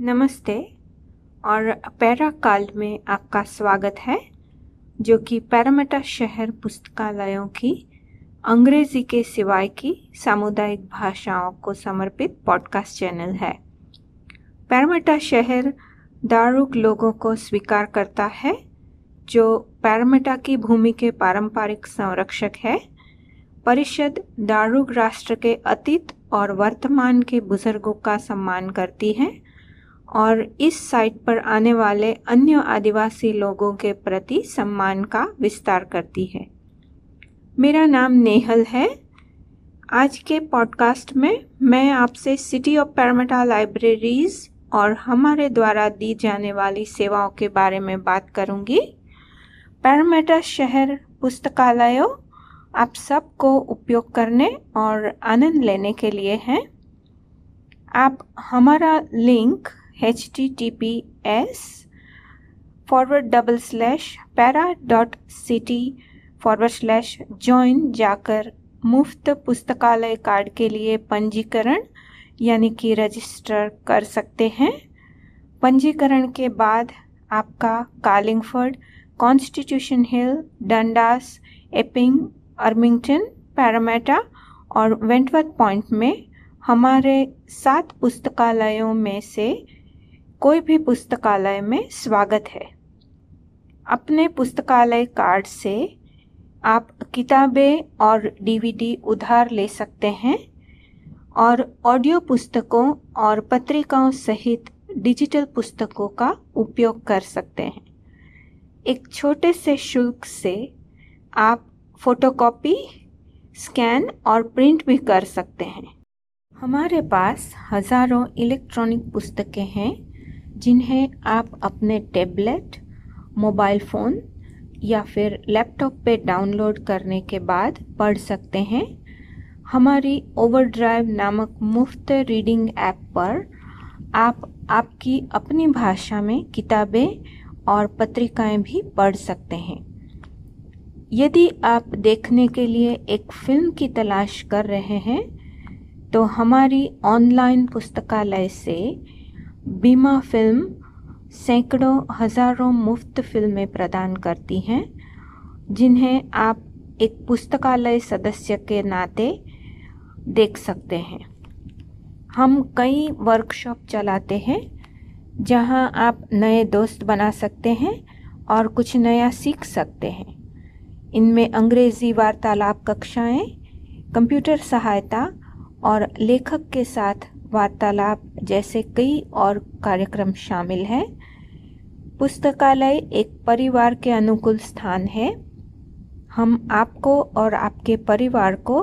नमस्ते और पैरा काल में आपका स्वागत है, जो कि पैरामेटा शहर पुस्तकालयों की, अंग्रेज़ी के सिवाय की सामुदायिक भाषाओं को समर्पित पॉडकास्ट चैनल है। पैरामेटा शहर दारुक लोगों को स्वीकार करता है, जो पैरामेटा की भूमि के पारंपरिक संरक्षक है। परिषद दारुक राष्ट्र के अतीत और वर्तमान के बुज़ुर्गों का सम्मान करती है और इस साइट पर आने वाले अन्य आदिवासी लोगों के प्रति सम्मान का विस्तार करती है। मेरा नाम नेहल है। आज के पॉडकास्ट में मैं आपसे सिटी ऑफ़ पैरामेटा लाइब्रेरीज और हमारे द्वारा दी जाने वाली सेवाओं के बारे में बात करूँगी। पैरामेटा शहर पुस्तकालयों, आप सबको उपयोग करने और आनंद लेने के लिए हैं। आप हमारा link S forward double slash Parra dot city forward slash join जाकर मुफ़्त पुस्तकालय कार्ड के लिए पंजीकरण, यानी कि रजिस्टर कर सकते हैं। पंजीकरण के बाद आपका Carlingford, Constitution Hill, Dundas, Epping, Ermington, Parramatta और वेंटवर्थ पॉइंट में हमारे सात पुस्तकालयों में से कोई भी पुस्तकालय में स्वागत है। अपने पुस्तकालय कार्ड से आप किताबें और डीवीडी उधार ले सकते हैं और ऑडियो पुस्तकों और पत्रिकाओं सहित डिजिटल पुस्तकों का उपयोग कर सकते हैं। एक छोटे से शुल्क से आप फोटोकॉपी, स्कैन और प्रिंट भी कर सकते हैं। हमारे पास हज़ारों इलेक्ट्रॉनिक पुस्तकें हैं। जिन्हें आप अपने टैबलेट, मोबाइल फ़ोन या फिर लैपटॉप पे डाउनलोड करने के बाद पढ़ सकते हैं। हमारी ओवरड्राइव नामक मुफ़्त रीडिंग ऐप पर आप आपकी अपनी भाषा में किताबें और पत्रिकाएँ भी पढ़ सकते हैं। यदि आप देखने के लिए एक फ़िल्म की तलाश कर रहे हैं तो हमारी ऑनलाइन पुस्तकालय से बीमा फ़िल्म सैकड़ों हज़ारों मुफ़्त फ़िल्में प्रदान करती हैं जिन्हें आप एक पुस्तकालय सदस्य के नाते देख सकते हैं। हम कई वर्कशॉप चलाते हैं जहाँ आप नए दोस्त बना सकते हैं और कुछ नया सीख सकते हैं। इनमें अंग्रेज़ी वार्तालाप कक्षाएँ, कंप्यूटर सहायता और लेखक के साथ वार्तालाप जैसे कई और कार्यक्रम शामिल हैं। पुस्तकालय एक परिवार के अनुकूल स्थान है। हम आपको और आपके परिवार को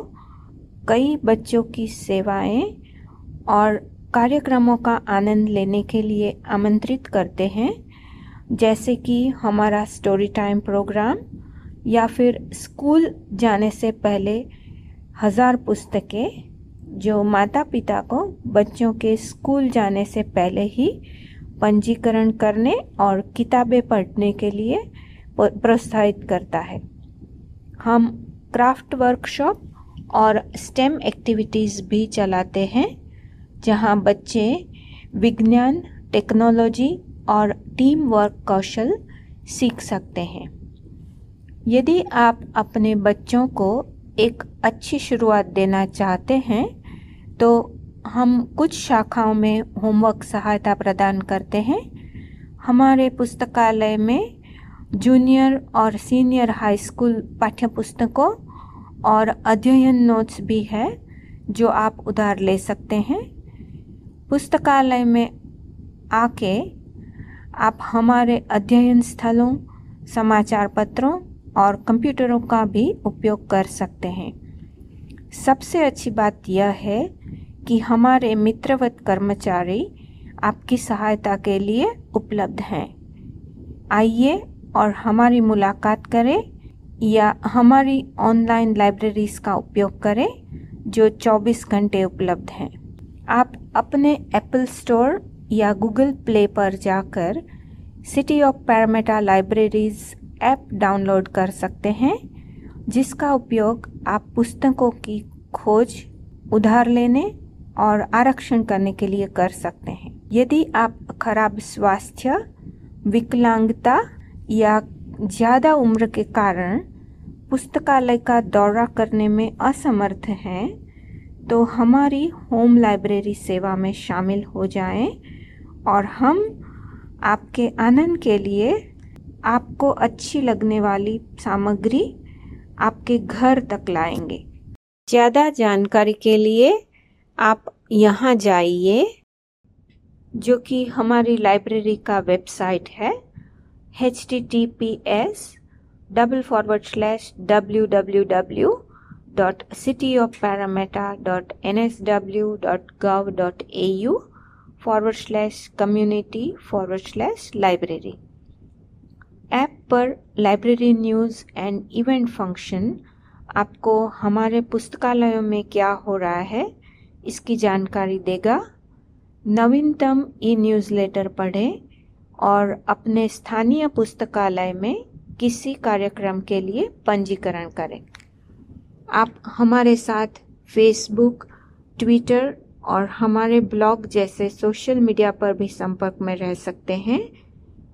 कई बच्चों की सेवाएँ और कार्यक्रमों का आनंद लेने के लिए आमंत्रित करते हैं, जैसे कि हमारा स्टोरी टाइम प्रोग्राम या फिर स्कूल जाने से पहले हज़ार पुस्तकें। जो माता पिता को बच्चों के स्कूल जाने से पहले ही पंजीकरण करने और किताबें पढ़ने के लिए प्रोत्साहित करता है। हम क्राफ्ट वर्कशॉप और स्टेम एक्टिविटीज़ भी चलाते हैं, जहाँ बच्चे विज्ञान, टेक्नोलॉजी और टीम वर्क कौशल सीख सकते हैं। यदि आप अपने बच्चों को एक अच्छी शुरुआत देना चाहते हैं तो हम कुछ शाखाओं में होमवर्क सहायता प्रदान करते हैं। हमारे पुस्तकालय में जूनियर और सीनियर हाई स्कूल पाठ्य पुस्तकों और अध्ययन नोट्स भी है, जो आप उधार ले सकते हैं। पुस्तकालय में आके आप हमारे अध्ययन स्थलों, समाचार पत्रों और कंप्यूटरों का भी उपयोग कर सकते हैं। सबसे अच्छी बात यह है कि हमारे मित्रवत कर्मचारी आपकी सहायता के लिए उपलब्ध हैं। आइए और हमारी मुलाकात करें या हमारी ऑनलाइन लाइब्रेरीज का उपयोग करें, जो 24 घंटे उपलब्ध हैं। आप अपने एप्पल स्टोर या गूगल प्ले पर जाकर city of Parramatta libraries app download कर सकते हैं, जिसका उपयोग आप पुस्तकों की खोज, उधार लेने और आरक्षण करने के लिए कर सकते हैं। यदि आप खराब स्वास्थ्य, विकलांगता या ज़्यादा उम्र के कारण पुस्तकालय का दौरा करने में असमर्थ हैं तो हमारी होम लाइब्रेरी सेवा में शामिल हो जाएँ और हम आपके आनंद के लिए आपको अच्छी लगने वाली सामग्री आपके घर तक लाएँगे। ज़्यादा जानकारी के लिए आप यहाँ जाइए, जो कि हमारी लाइब्रेरी का वेबसाइट है H T T P S double forward slash W W W dot city of Parramatta dot N S W dot gov dot A U forward slash community forward slash library app पर library news and event function आपको हमारे पुस्तकालयों में क्या हो रहा है इसकी जानकारी देगा। नवीनतम ई न्यूज़लेटर पढ़ें और अपने स्थानीय पुस्तकालय में किसी कार्यक्रम के लिए पंजीकरण करें। आप हमारे साथ फेसबुक ट्विटर और हमारे ब्लॉग जैसे सोशल मीडिया पर भी संपर्क में रह सकते हैं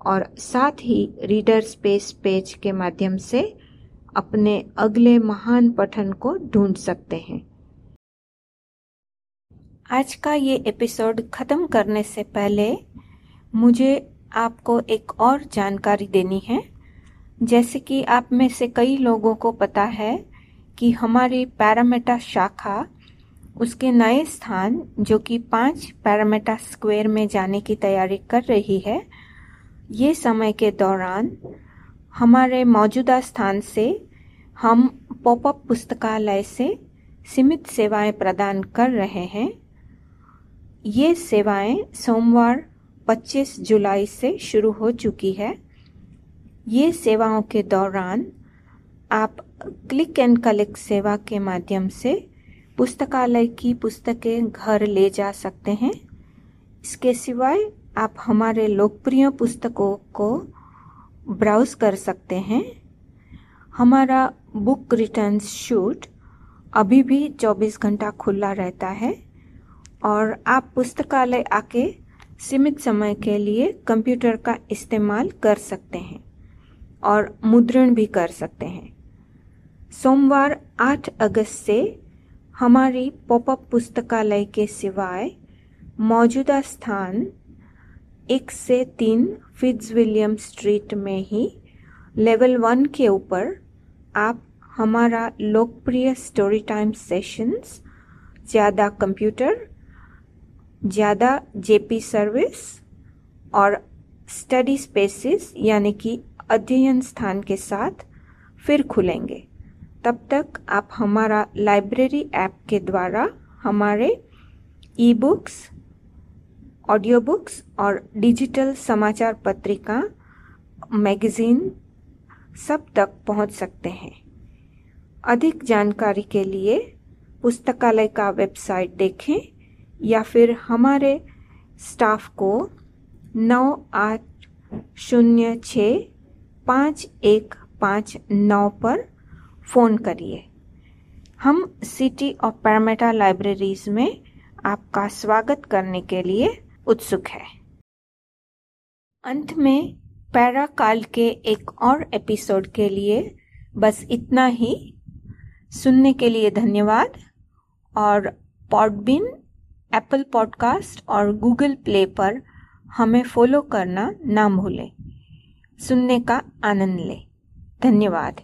और साथ ही रीडर स्पेस पेज के माध्यम से अपने अगले महान पठन को ढूंढ सकते हैं। आज का ये एपिसोड ख़त्म करने से पहले मुझे आपको एक और जानकारी देनी है। जैसे कि आप में से कई लोगों को पता है कि हमारी पैरामेटा शाखा, उसके नए स्थान जो कि पाँच पैरामेटा स्क्वायर में जाने की तैयारी कर रही है, ये समय के दौरान हमारे मौजूदा स्थान से हम पॉपअप पुस्तकालय से सीमित सेवाएँ प्रदान कर रहे हैं। ये सेवाएँ सोमवार 25 जुलाई से शुरू हो चुकी है। ये सेवाओं के दौरान आप क्लिक एंड कलेक्ट सेवा के माध्यम से पुस्तकालय की पुस्तकें घर ले जा सकते हैं। इसके सिवाय आप हमारे लोकप्रिय पुस्तकों को ब्राउज कर सकते हैं। हमारा बुक रिटर्न शूट अभी भी 24 घंटा खुला रहता है। और आप पुस्तकालय आके सीमित समय के लिए कंप्यूटर का इस्तेमाल कर सकते हैं और मुद्रण भी कर सकते हैं। सोमवार 8 अगस्त से हमारी पॉपअप पुस्तकालय के सिवाय मौजूदा स्थान एक से तीन फिट्स विलियम स्ट्रीट में ही लेवल वन के ऊपर आप हमारा लोकप्रिय स्टोरी टाइम सेशंस, ज़्यादा कंप्यूटर ज़्यादा जेपी सर्विस और स्टडी स्पेसिस, यानी कि अध्ययन स्थान के साथ फिर खुलेंगे। तब तक आप हमारा लाइब्रेरी ऐप के द्वारा हमारे ई बुक्स ऑडियो बुक्स और डिजिटल समाचार पत्रिका, मैगजीन सब तक पहुँच सकते हैं। अधिक जानकारी के लिए पुस्तकालय का वेबसाइट देखें। या फिर हमारे स्टाफ को नौ आठ शून्य छ पाँच एक पाँच नौ पर फ़ोन करिए। हम सिटी ऑफ़ पैरामेटा लाइब्रेरीज में आपका स्वागत करने के लिए उत्सुक है। अंत में पैरा काल के एक और एपिसोड के लिए बस इतना ही। सुनने के लिए धन्यवाद। और पॉडबिन एप्पल पॉडकास्ट और गूगल प्ले पर हमें फॉलो करना ना भूलें। सुनने का आनंद लें। धन्यवाद।